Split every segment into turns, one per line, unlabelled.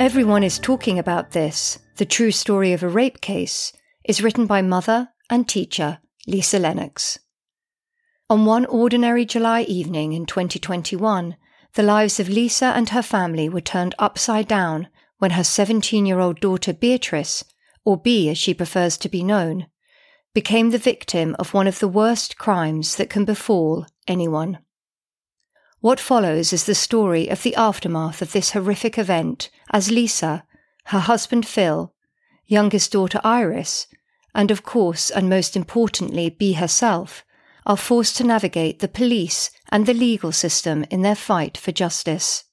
Everyone is talking about this, the true story of a rape case, is written by mother and teacher Lisa Lennox. On one ordinary July evening in 2021, the lives of Lisa and her family were turned upside down when her 17 year old daughter Beatrice, or Bea as she prefers to be known, became the victim of one of the worst crimes that can befall anyone. What follows is the story of the aftermath of this horrific event as Lisa, her husband Phil, youngest daughter Iris, and of course, and most importantly, Bea herself, are forced to navigate the police and the legal system in their fight for justice.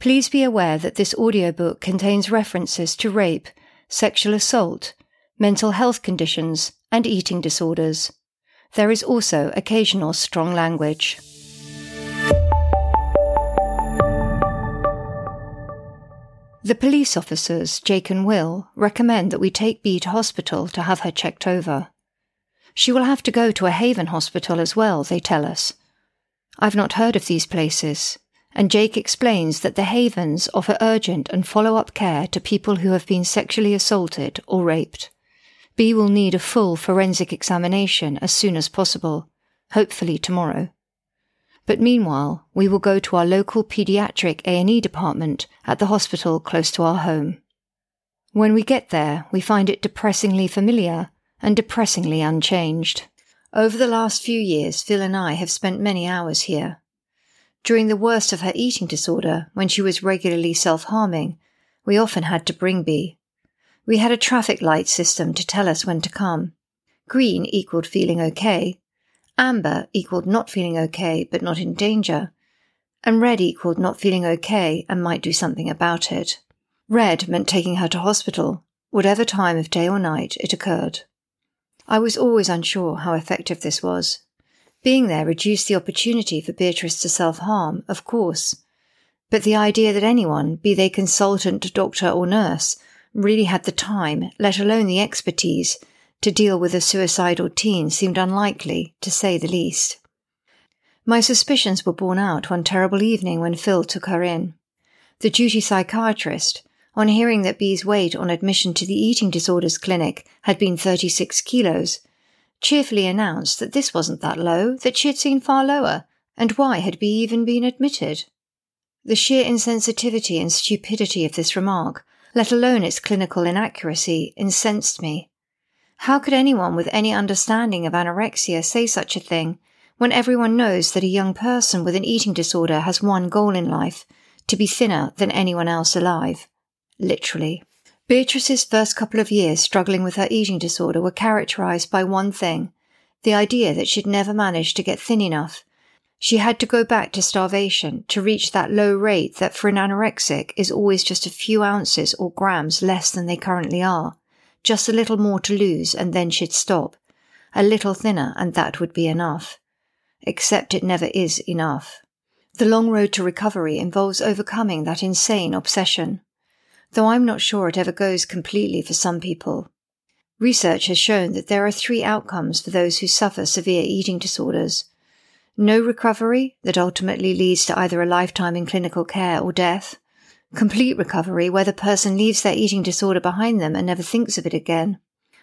Please be aware that this audiobook contains references to rape, sexual assault, mental health conditions, and eating disorders. There is also occasional strong language. The police officers, Jake and Will, recommend that we take Bea to hospital to have her checked over. She will have to go to a Haven hospital as well, they tell us. I've not heard of these places, and Jake explains that the Havens offer urgent and follow up care to people who have been sexually assaulted or raped. Bea will need a full forensic examination as soon as possible, hopefully tomorrow. But meanwhile, we will go to our local pediatric A&E department at the hospital close to our home. When we get there, we find it depressingly familiar and depressingly unchanged. Over the last few years, Phil and I have spent many hours here. During the worst of her eating disorder, when she was regularly self-harming, we often had to bring Bea. We had a traffic light system to tell us when to come. Green equaled feeling okay, Amber equaled not feeling okay but not in danger. And red equaled not feeling okay and might do something about it. Red meant taking her to hospital, whatever time of day or night it occurred. I was always unsure how effective this was. Being there reduced the opportunity for Beatrice to self harm, of course. But the idea that anyone, be they consultant, doctor, or nurse, really had the time, let alone the expertise, to deal with a suicidal teen seemed unlikely, to say the least. My suspicions were borne out one terrible evening when Phil took her in. The duty psychiatrist, on hearing that Bea's weight on admission to the eating disorders clinic had been 36 kilos, cheerfully announced that this wasn't that low, that she had seen far lower, and why had Bee even been admitted? The sheer insensitivity and stupidity of this remark, let alone its clinical inaccuracy, incensed me. How could anyone with any understanding of anorexia say such a thing when everyone knows that a young person with an eating disorder has one goal in life to be thinner than anyone else alive? Literally. Beatrice's first couple of years struggling with her eating disorder were characterized by one thing the idea that she'd never manage to get thin enough. She had to go back to starvation to reach that low rate that for an anorexic is always just a few ounces or grams less than they currently are just a little more to lose, and then she'd stop. A little thinner, and that would be enough. Except it never is enough. The long road to recovery involves overcoming that insane obsession. Though I'm not sure it ever goes completely for some people. Research has shown that there are three outcomes for those who suffer severe eating disorders. No recovery that ultimately leads to either a lifetime in clinical care or death, complete recovery where the person leaves their eating disorder behind them and never thinks of it again,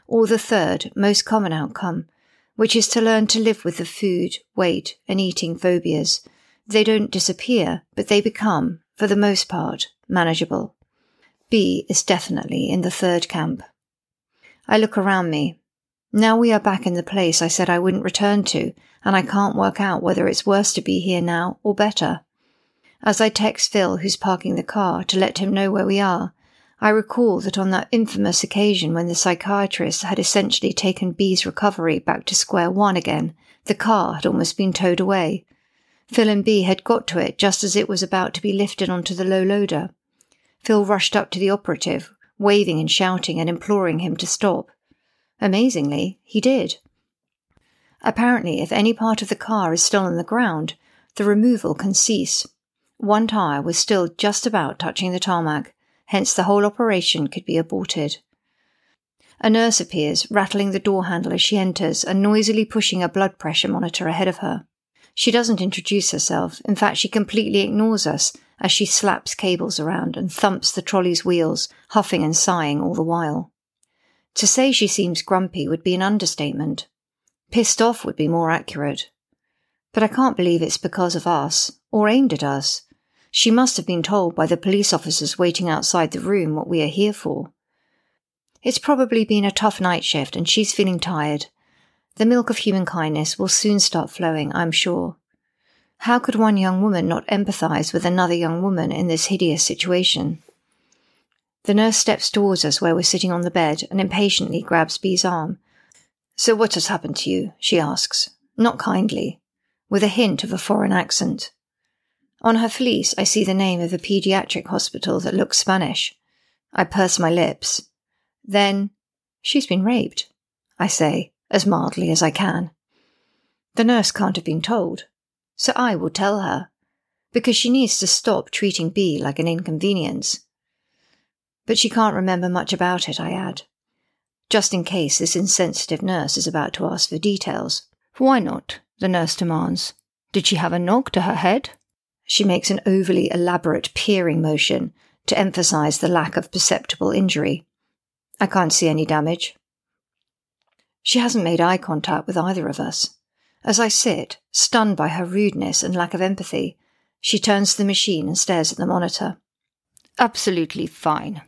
or the third, most common outcome, which is to learn to live with the food, weight, and eating phobias. They don't disappear, but they become, for the most part, manageable. Bea is definitely in the third camp. I look around me. Now we are back in the place I said I wouldn't return to, and I can't work out whether it's worse to be here now or better. As I text Phil, who's parking the car, to let him know where we are, I recall that on that infamous occasion when the psychiatrist had essentially taken Bea's recovery back to square one again, the car had almost been towed away. Phil and Bea had got to it just as it was about to be lifted onto the low loader. Phil rushed up to the operative, waving and shouting and imploring him to stop. Amazingly, he did. Apparently, if any part of the car is still on the ground, the removal can cease. One tyre was still just about touching the tarmac, hence the whole operation could be aborted. A nurse appears, rattling the door handle as she enters and noisily pushing a blood pressure monitor ahead of her. She doesn't introduce herself, in fact, she completely ignores us as she slaps cables around and thumps the trolley's wheels, huffing and sighing all the while. To say she seems grumpy would be an understatement. Pissed off would be more accurate. But I can't believe it's because of us, or aimed at us. She must have been told by the police officers waiting outside the room what we are here for. It's probably been a tough night shift and she's feeling tired. The milk of human kindness will soon start flowing, I'm sure. How could one young woman not empathize with another young woman in this hideous situation? The nurse steps towards us where we're sitting on the bed and impatiently grabs Bea's arm. So what has happened to you? she asks, not kindly, with a hint of a foreign accent. On her fleece, I see the name of a pediatric hospital that looks Spanish. I purse my lips. Then, she's been raped, I say, as mildly as I can. The nurse can't have been told, so I will tell her, because she needs to stop treating Bea like an inconvenience. But she can't remember much about it, I add, just in case this insensitive nurse is about to ask for details. Why not? the nurse demands. Did she have a knock to her head? She makes an overly elaborate peering motion to emphasize the lack of perceptible injury. I can't see any damage. She hasn't made eye contact with either of us. As I sit, stunned by her rudeness and lack of empathy, she turns to the machine and stares at the monitor. Absolutely fine.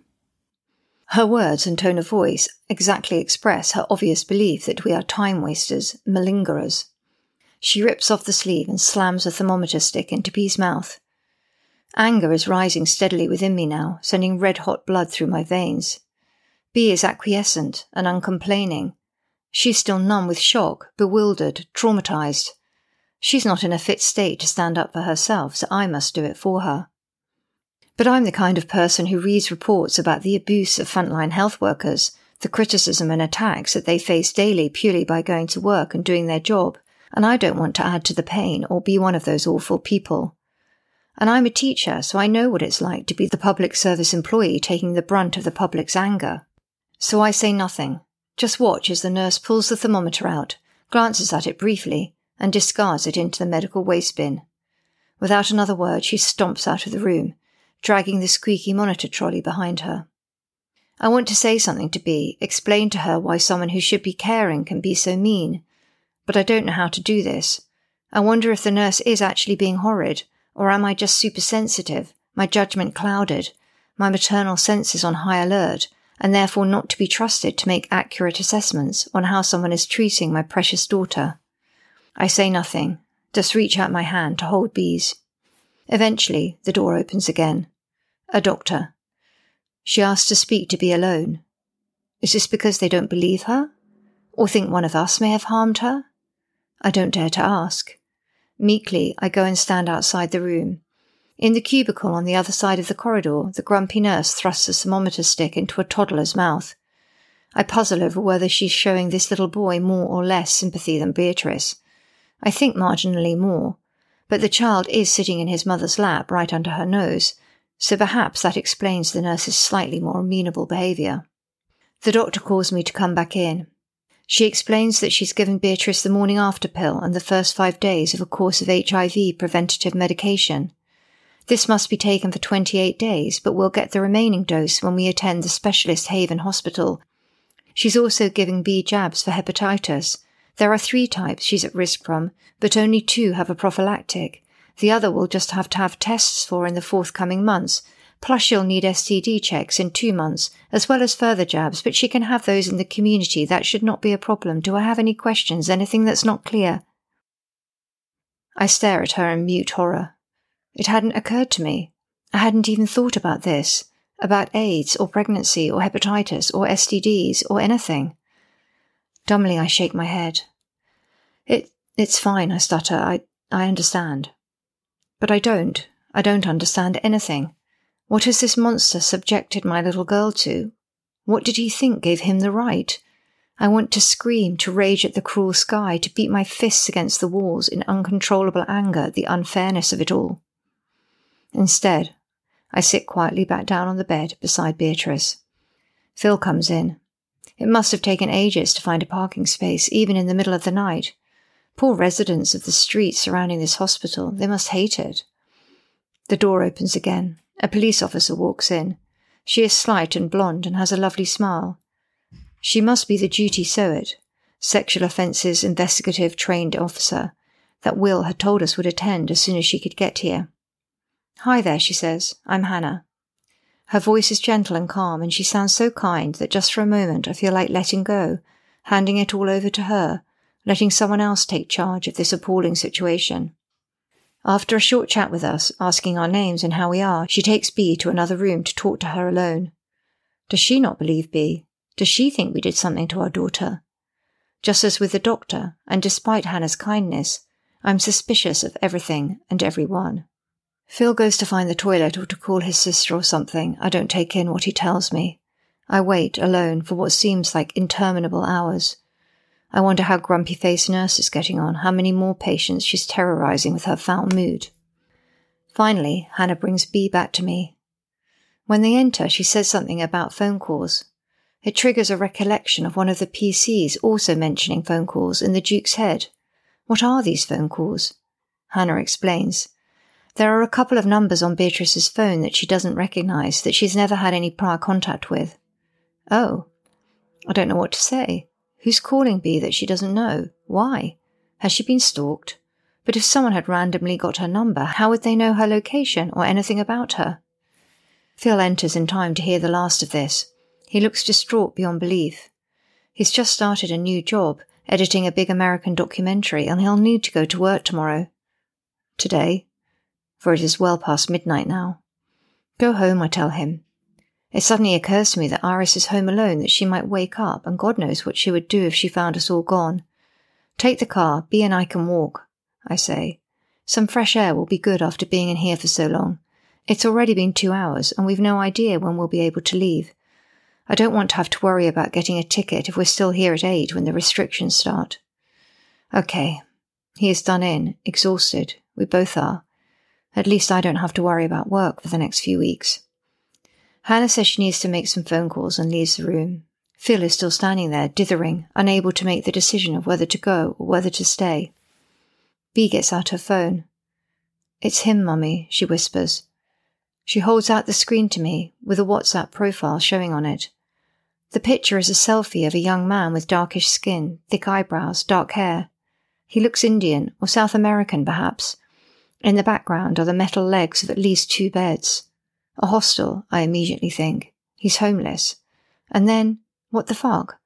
Her words and tone of voice exactly express her obvious belief that we are time wasters, malingerers. She rips off the sleeve and slams a thermometer stick into Bea's mouth. Anger is rising steadily within me now, sending red hot blood through my veins. Bea is acquiescent and uncomplaining. She's still numb with shock, bewildered, traumatized. She's not in a fit state to stand up for herself, so I must do it for her. But I'm the kind of person who reads reports about the abuse of frontline health workers, the criticism and attacks that they face daily purely by going to work and doing their job, and I don't want to add to the pain or be one of those awful people. And I'm a teacher, so I know what it's like to be the public service employee taking the brunt of the public's anger. So I say nothing, just watch as the nurse pulls the thermometer out, glances at it briefly, and discards it into the medical waste bin. Without another word, she stomps out of the room, dragging the squeaky monitor trolley behind her. I want to say something to Bea, explain to her why someone who should be caring can be so mean, but I don't know how to do this. I wonder if the nurse is actually being horrid, or am I just supersensitive, my judgment clouded, my maternal senses on high alert, and therefore not to be trusted to make accurate assessments on how someone is treating my precious daughter. I say nothing, just reach out my hand to hold Bea's. Eventually, the door opens again. A doctor. She asks to speak to be alone. Is this because they don't believe her? Or think one of us may have harmed her? I don't dare to ask. Meekly, I go and stand outside the room, in the cubicle on the other side of the corridor, the grumpy nurse thrusts a thermometer stick into a toddler's mouth. I puzzle over whether she's showing this little boy more or less sympathy than Beatrice. I think marginally more, but the child is sitting in his mother's lap right under her nose, so perhaps that explains the nurse's slightly more amenable behaviour. The doctor calls me to come back in. She explains that she's given Beatrice the morning after pill and the first five days of a course of HIV preventative medication. This must be taken for 28 days, but we'll get the remaining dose when we attend the specialist Haven Hospital. She's also giving Bea jabs for hepatitis. There are three types she's at risk from, but only two have a prophylactic. The other will just have to have tests for in the forthcoming months. Plus, she'll need STD checks in two months, as well as further jabs, but she can have those in the community. That should not be a problem. Do I have any questions? Anything that's not clear? I stare at her in mute horror. It hadn't occurred to me. I hadn't even thought about this, about AIDS or pregnancy or hepatitis or STDs or anything. Dumbly, I shake my head. It, it's fine, I stutter. I, I understand. But I don't. I don't understand anything. What has this monster subjected my little girl to? What did he think gave him the right? I want to scream, to rage at the cruel sky, to beat my fists against the walls in uncontrollable anger at the unfairness of it all. Instead, I sit quietly back down on the bed beside Beatrice. Phil comes in. It must have taken ages to find a parking space, even in the middle of the night. Poor residents of the streets surrounding this hospital, they must hate it. The door opens again. A police officer walks in. She is slight and blonde and has a lovely smile. She must be the duty SOIT, sexual offences investigative trained officer, that Will had told us would attend as soon as she could get here. Hi there, she says. I'm Hannah. Her voice is gentle and calm, and she sounds so kind that just for a moment I feel like letting go, handing it all over to her, letting someone else take charge of this appalling situation. After a short chat with us, asking our names and how we are, she takes Bea to another room to talk to her alone. Does she not believe Bea? Does she think we did something to our daughter? Just as with the doctor, and despite Hannah's kindness, I'm suspicious of everything and everyone. Phil goes to find the toilet or to call his sister or something. I don't take in what he tells me. I wait alone for what seems like interminable hours. I wonder how grumpy faced nurse is getting on, how many more patients she's terrorizing with her foul mood. Finally, Hannah brings Bea back to me. When they enter, she says something about phone calls. It triggers a recollection of one of the PCs also mentioning phone calls in the Duke's head. What are these phone calls? Hannah explains. There are a couple of numbers on Beatrice's phone that she doesn't recognize, that she's never had any prior contact with. Oh. I don't know what to say. Who's calling Bea that she doesn't know? Why? Has she been stalked? But if someone had randomly got her number, how would they know her location or anything about her? Phil enters in time to hear the last of this. He looks distraught beyond belief. He's just started a new job, editing a big American documentary, and he'll need to go to work tomorrow. Today, for it is well past midnight now. Go home, I tell him. It suddenly occurs to me that Iris is home alone, that she might wake up, and God knows what she would do if she found us all gone. Take the car, Bea and I can walk, I say. Some fresh air will be good after being in here for so long. It's already been two hours, and we've no idea when we'll be able to leave. I don't want to have to worry about getting a ticket if we're still here at eight when the restrictions start. Okay. He is done in, exhausted. We both are. At least I don't have to worry about work for the next few weeks. Hannah says she needs to make some phone calls and leaves the room. Phil is still standing there, dithering, unable to make the decision of whether to go or whether to stay. Bea gets out her phone. It's him, Mummy, she whispers. She holds out the screen to me with a WhatsApp profile showing on it. The picture is a selfie of a young man with darkish skin, thick eyebrows, dark hair. He looks Indian or South American, perhaps. In the background are the metal legs of at least two beds. A hostel, I immediately think. He's homeless. And then, what the fuck?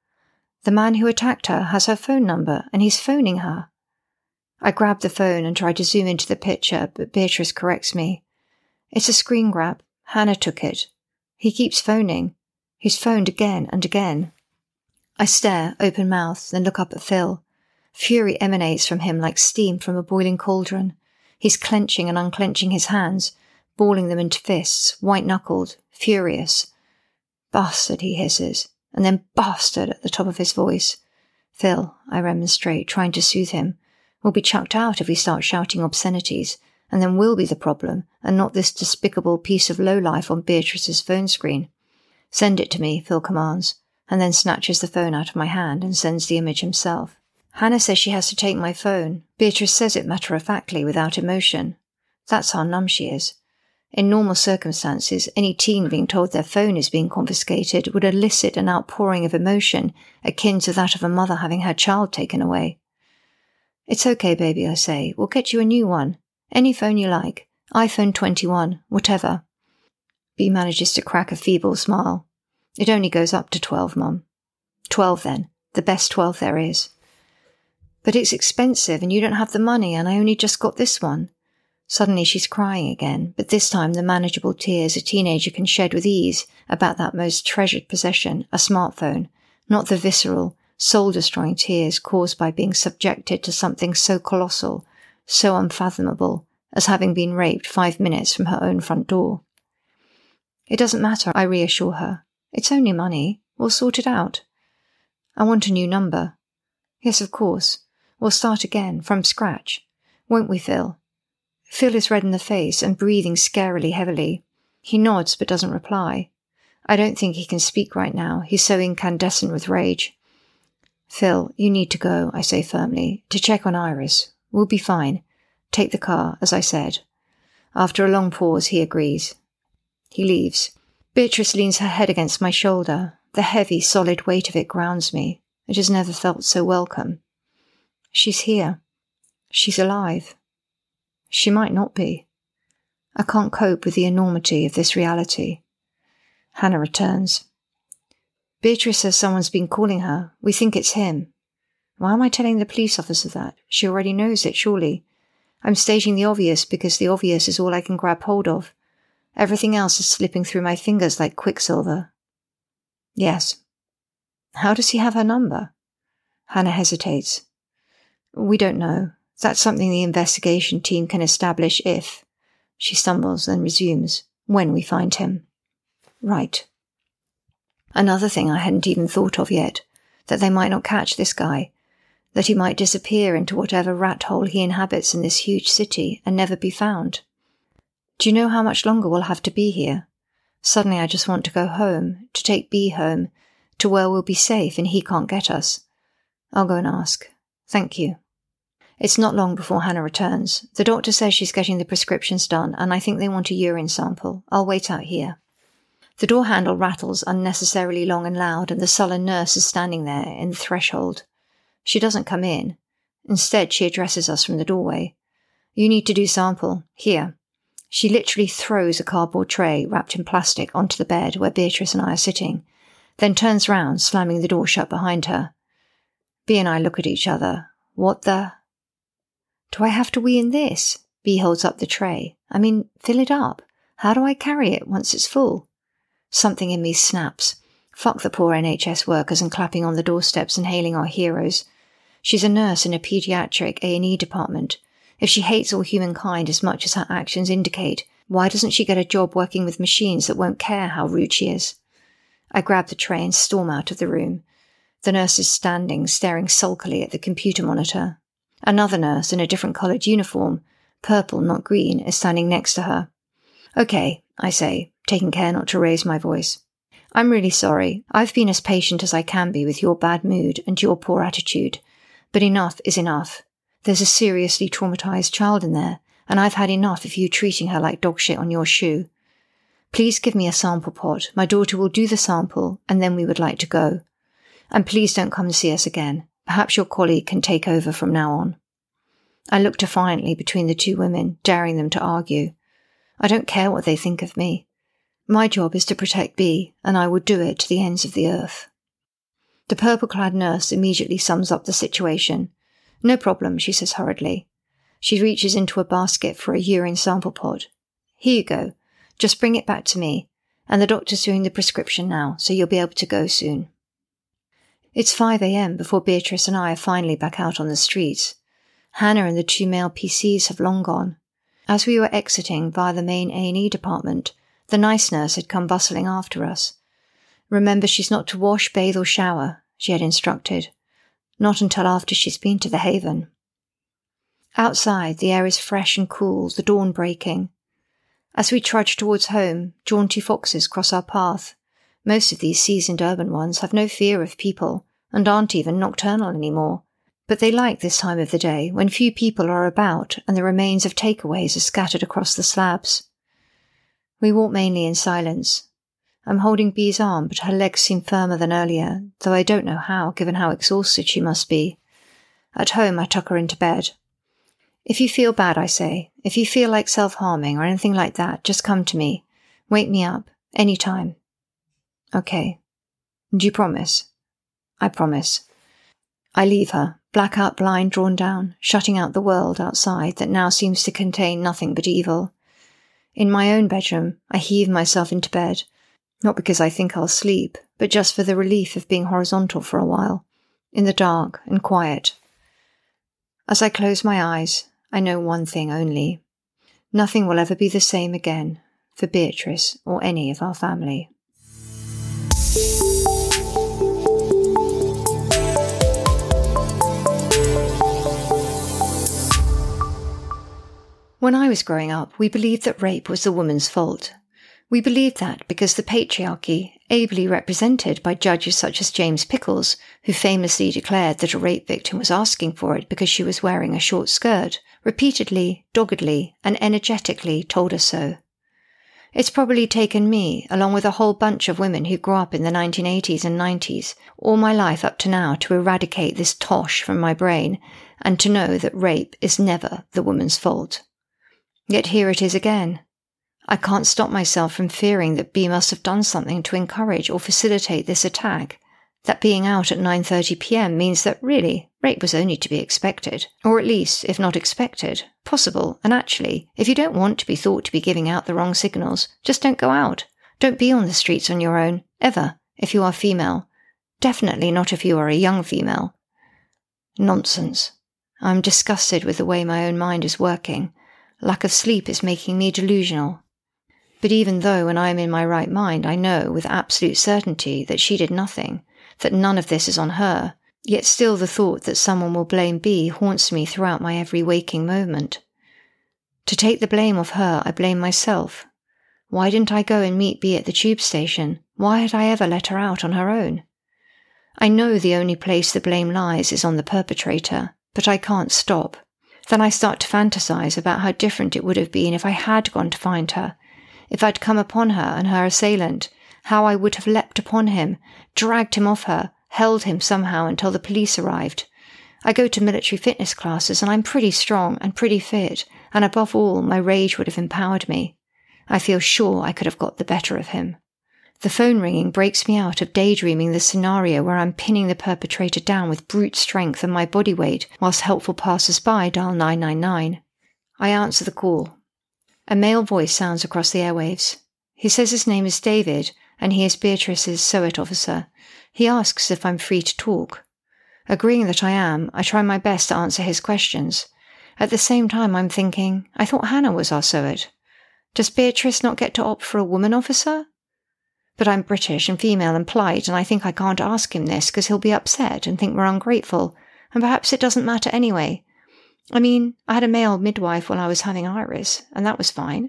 The man who attacked her has her phone number and he's phoning her. I grab the phone and try to zoom into the picture, but Beatrice corrects me. It's a screen grab. Hannah took it. He keeps phoning. He's phoned again and again. I stare, open mouthed, then look up at Phil. Fury emanates from him like steam from a boiling cauldron. He's clenching and unclenching his hands, balling them into fists, white knuckled, furious. Bastard, he hisses, and then bastard at the top of his voice. Phil, I remonstrate, trying to soothe him, "We'll be chucked out if we start shouting obscenities, and then we'll be the problem, and not this despicable piece of lowlife on Beatrice's phone screen. Send it to me, Phil commands, and then snatches the phone out of my hand and sends the image himself. Hannah says she has to take my phone. Beatrice says it matter of factly, without emotion. That's how numb she is. In normal circumstances, any teen being told their phone is being confiscated would elicit an outpouring of emotion akin to that of a mother having her child taken away. It's okay, baby, I say. We'll get you a new one. Any phone you like. iPhone 21, whatever. Bea manages to crack a feeble smile. It only goes up to 12, Mum. 12 then. The best 12 there is. But it's expensive and you don't have the money and I only just got this one. Suddenly she's crying again, but this time the manageable tears a teenager can shed with ease about that most treasured possession, a smartphone, not the visceral, soul destroying tears caused by being subjected to something so colossal, so unfathomable, as having been raped five minutes from her own front door. It doesn't matter, I reassure her. It's only money. We'll sort it out. I want a new number. Yes, of course. We'll start again, from scratch. Won't we, Phil? Phil is red in the face and breathing scarily heavily. He nods but doesn't reply. I don't think he can speak right now. He's so incandescent with rage. Phil, you need to go, I say firmly, to check on Iris. We'll be fine. Take the car, as I said. After a long pause, he agrees. He leaves. Beatrice leans her head against my shoulder. The heavy, solid weight of it grounds me. It has never felt so welcome. She's here. She's alive. She might not be. I can't cope with the enormity of this reality. Hannah returns. Beatrice says someone's been calling her. We think it's him. Why am I telling the police officer that? She already knows it, surely. I'm stating the obvious because the obvious is all I can grab hold of. Everything else is slipping through my fingers like quicksilver. Yes. How does he have her number? Hannah hesitates. We don't know. That's something the investigation team can establish if. She stumbles, and resumes. When we find him. Right. Another thing I hadn't even thought of yet that they might not catch this guy, that he might disappear into whatever rat hole he inhabits in this huge city and never be found. Do you know how much longer we'll have to be here? Suddenly I just want to go home, to take Bea home, to where we'll be safe and he can't get us. I'll go and ask. Thank you. It's not long before Hannah returns. The doctor says she's getting the prescriptions done, and I think they want a urine sample. I'll wait out here. The door handle rattles unnecessarily long and loud, and the sullen nurse is standing there in the threshold. She doesn't come in. Instead, she addresses us from the doorway. You need to do sample. Here. She literally throws a cardboard tray wrapped in plastic onto the bed where Beatrice and I are sitting, then turns round, slamming the door shut behind her. Bea and I look at each other. What the? Do I have to wee in this? Bea holds up the tray. I mean, fill it up. How do I carry it once it's full? Something in me snaps. Fuck the poor NHS workers and clapping on the doorsteps and hailing our heroes. She's a nurse in a paediatric A&E department. If she hates all humankind as much as her actions indicate, why doesn't she get a job working with machines that won't care how rude she is? I grab the tray and storm out of the room. The nurse is standing, staring sulkily at the computer monitor. Another nurse in a different coloured uniform, purple, not green, is standing next to her. Okay, I say, taking care not to raise my voice. I'm really sorry. I've been as patient as I can be with your bad mood and your poor attitude. But enough is enough. There's a seriously traumatized child in there, and I've had enough of you treating her like dog shit on your shoe. Please give me a sample pot. My daughter will do the sample, and then we would like to go. And please don't come and see us again. Perhaps your colleague can take over from now on. I look defiantly between the two women, daring them to argue. I don't care what they think of me. My job is to protect Bea, and I would do it to the ends of the earth. The purple clad nurse immediately sums up the situation. No problem, she says hurriedly. She reaches into a basket for a urine sample pod. Here you go. Just bring it back to me. And the doctor's doing the prescription now, so you'll be able to go soon. It's 5 a.m. before Beatrice and I are finally back out on the streets. Hannah and the two male PCs have long gone. As we were exiting via the main A&E department, the nice nurse had come bustling after us. Remember, she's not to wash, bathe, or shower, she had instructed. Not until after she's been to the haven. Outside, the air is fresh and cool, the dawn breaking. As we trudge towards home, jaunty foxes cross our path. Most of these seasoned urban ones have no fear of people and aren't even nocturnal anymore. But they like this time of the day when few people are about and the remains of takeaways are scattered across the slabs. We walk mainly in silence. I'm holding Bea's arm, but her legs seem firmer than earlier, though I don't know how, given how exhausted she must be. At home, I tuck her into bed. If you feel bad, I say, if you feel like self harming or anything like that, just come to me. Wake me up. Any time. Okay. Do you promise? I promise. I leave her, blackout blind drawn down, shutting out the world outside that now seems to contain nothing but evil. In my own bedroom, I heave myself into bed, not because I think I'll sleep, but just for the relief of being horizontal for a while, in the dark and quiet. As I close my eyes, I know one thing only. Nothing will ever be the same again for Beatrice or any of our family. When I was growing up, we believed that rape was the woman's fault. We believed that because the patriarchy, ably represented by judges such as James Pickles, who famously declared that a rape victim was asking for it because she was wearing a short skirt, repeatedly, doggedly, and energetically told us so. It's probably taken me, along with a whole bunch of women who grew up in the 1980s and 90s, all my life up to now to eradicate this tosh from my brain and to know that rape is never the woman's fault. Yet here it is again. I can't stop myself from fearing that Bea must have done something to encourage or facilitate this attack. That being out at 9:30 p.m. means that really rape was only to be expected, or at least, if not expected, possible. And actually, if you don't want to be thought to be giving out the wrong signals, just don't go out. Don't be on the streets on your own, ever, if you are female. Definitely not if you are a young female. Nonsense. I'm disgusted with the way my own mind is working. Lack of sleep is making me delusional. But even though, when I am in my right mind, I know with absolute certainty that she did nothing, that none of this is on her, yet still the thought that someone will blame Bea haunts me throughout my every waking moment. To take the blame of her, I blame myself. Why didn't I go and meet Bea at the tube station? Why had I ever let her out on her own? I know the only place the blame lies is on the perpetrator, but I can't stop. Then I start to fantasize about how different it would have been if I had gone to find her, if I'd come upon her and her assailant, how I would have leapt upon him, dragged him off her, held him somehow until the police arrived. I go to military fitness classes and I'm pretty strong and pretty fit, and above all, my rage would have empowered me. I feel sure I could have got the better of him. The phone ringing breaks me out of daydreaming the scenario where I'm pinning the perpetrator down with brute strength and my body weight whilst helpful passers by dial 999. I answer the call. A male voice sounds across the airwaves. He says his name is David and he is Beatrice's SOIT officer. He asks if I'm free to talk. Agreeing that I am, I try my best to answer his questions. At the same time, I'm thinking, I thought Hannah was our SOIT. Does Beatrice not get to opt for a woman officer? But I'm British and female and polite, and I think I can't ask him this because he'll be upset and think we're ungrateful, and perhaps it doesn't matter anyway. I mean, I had a male midwife while I was having Iris, and that was fine.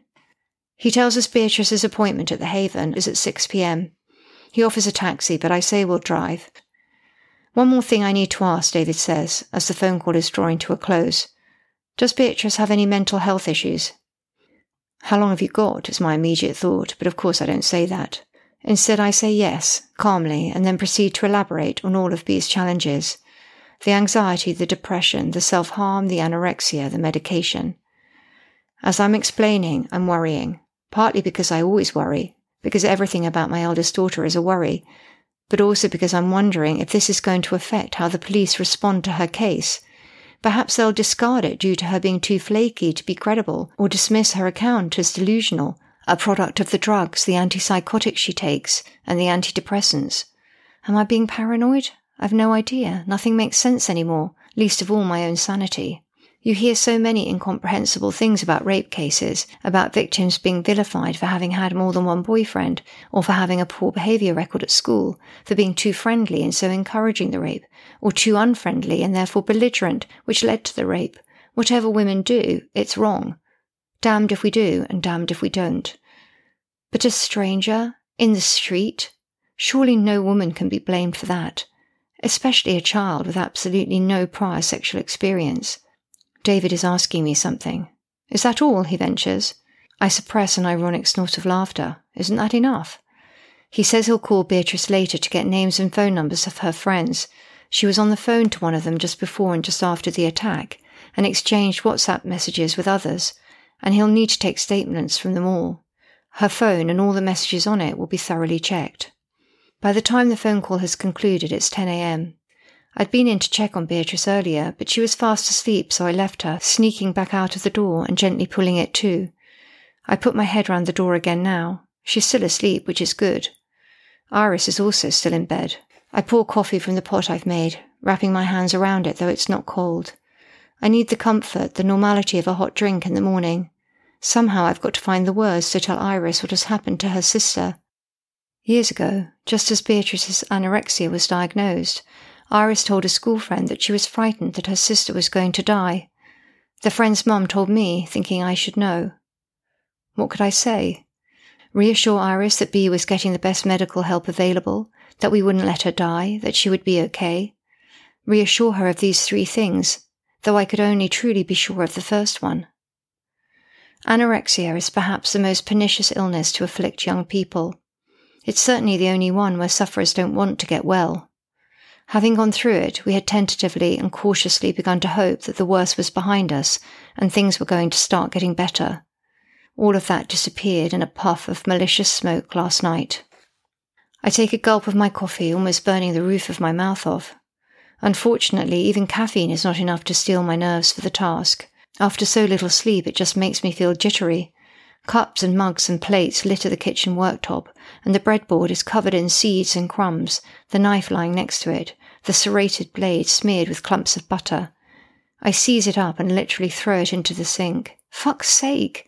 He tells us Beatrice's appointment at the Haven is at 6 pm. He offers a taxi, but I say we'll drive. One more thing I need to ask, David says, as the phone call is drawing to a close. Does Beatrice have any mental health issues? How long have you got? is my immediate thought, but of course I don't say that. Instead, I say yes, calmly, and then proceed to elaborate on all of Bea's challenges the anxiety, the depression, the self harm, the anorexia, the medication. As I'm explaining, I'm worrying, partly because I always worry, because everything about my eldest daughter is a worry, but also because I'm wondering if this is going to affect how the police respond to her case. Perhaps they'll discard it due to her being too flaky to be credible, or dismiss her account as delusional, a product of the drugs, the antipsychotics she takes, and the antidepressants. Am I being paranoid? I've no idea. Nothing makes sense anymore, least of all my own sanity. You hear so many incomprehensible things about rape cases, about victims being vilified for having had more than one boyfriend, or for having a poor behaviour record at school, for being too friendly and so encouraging the rape, or too unfriendly and therefore belligerent, which led to the rape. Whatever women do, it's wrong. Damned if we do, and damned if we don't. But a stranger, in the street, surely no woman can be blamed for that, especially a child with absolutely no prior sexual experience. David is asking me something. Is that all? he ventures. I suppress an ironic snort of laughter. Isn't that enough? He says he'll call Beatrice later to get names and phone numbers of her friends. She was on the phone to one of them just before and just after the attack, and exchanged WhatsApp messages with others, and he'll need to take statements from them all. Her phone and all the messages on it will be thoroughly checked. By the time the phone call has concluded, it's 10 a.m. I'd been in to check on Beatrice earlier, but she was fast asleep, so I left her, sneaking back out of the door and gently pulling it to. I put my head round the door again now. She's still asleep, which is good. Iris is also still in bed. I pour coffee from the pot I've made, wrapping my hands around it, though it's not cold. I need the comfort, the normality of a hot drink in the morning. Somehow I've got to find the words to tell Iris what has happened to her sister. Years ago, just as Beatrice's anorexia was diagnosed, Iris told a school friend that she was frightened that her sister was going to die. The friend's mum told me, thinking I should know. What could I say? Reassure Iris that Bea was getting the best medical help available, that we wouldn't let her die, that she would be okay. Reassure her of these three things, though I could only truly be sure of the first one. Anorexia is perhaps the most pernicious illness to afflict young people. It's certainly the only one where sufferers don't want to get well. Having gone through it, we had tentatively and cautiously begun to hope that the worst was behind us and things were going to start getting better. All of that disappeared in a puff of malicious smoke last night. I take a gulp of my coffee, almost burning the roof of my mouth off. Unfortunately, even caffeine is not enough to steel my nerves for the task. After so little sleep, it just makes me feel jittery. Cups and mugs and plates litter the kitchen worktop, and the breadboard is covered in seeds and crumbs, the knife lying next to it, the serrated blade smeared with clumps of butter. I seize it up and literally throw it into the sink. Fuck's sake!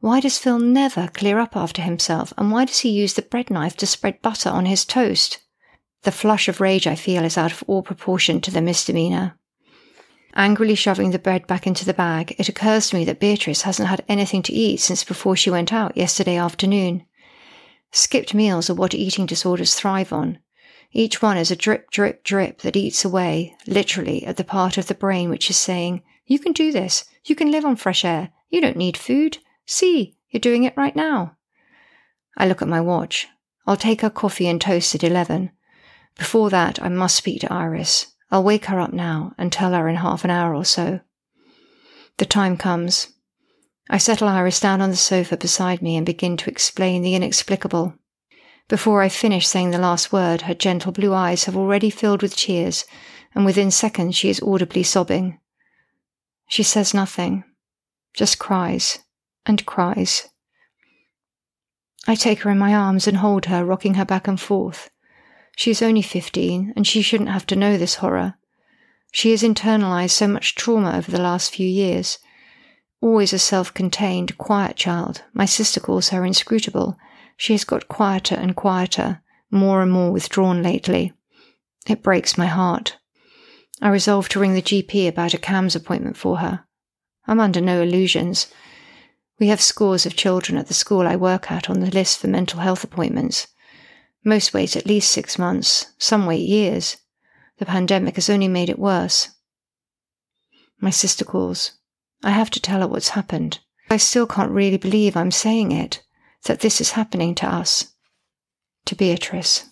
Why does Phil never clear up after himself, and why does he use the bread knife to spread butter on his toast? The flush of rage I feel is out of all proportion to the misdemeanor. Angrily shoving the bread back into the bag, it occurs to me that Beatrice hasn't had anything to eat since before she went out yesterday afternoon. Skipped meals are what eating disorders thrive on. Each one is a drip, drip, drip that eats away, literally, at the part of the brain which is saying, You can do this. You can live on fresh air. You don't need food. See, you're doing it right now. I look at my watch. I'll take her coffee and toast at 11. Before that, I must speak to Iris. I'll wake her up now and tell her in half an hour or so. The time comes. I settle Iris down on the sofa beside me and begin to explain the inexplicable. Before I finish saying the last word, her gentle blue eyes have already filled with tears, and within seconds she is audibly sobbing. She says nothing, just cries and cries. I take her in my arms and hold her, rocking her back and forth. She is only 15, and she shouldn't have to know this horror. She has internalized so much trauma over the last few years. Always a self contained, quiet child, my sister calls her inscrutable. She has got quieter and quieter, more and more withdrawn lately. It breaks my heart. I resolve to ring the GP about a CAMHS appointment for her. I'm under no illusions. We have scores of children at the school I work at on the list for mental health appointments. Most wait at least six months, some wait years. The pandemic has only made it worse. My sister calls. I have to tell her what's happened. I still can't really believe I'm saying it, that this is happening to us. To Beatrice.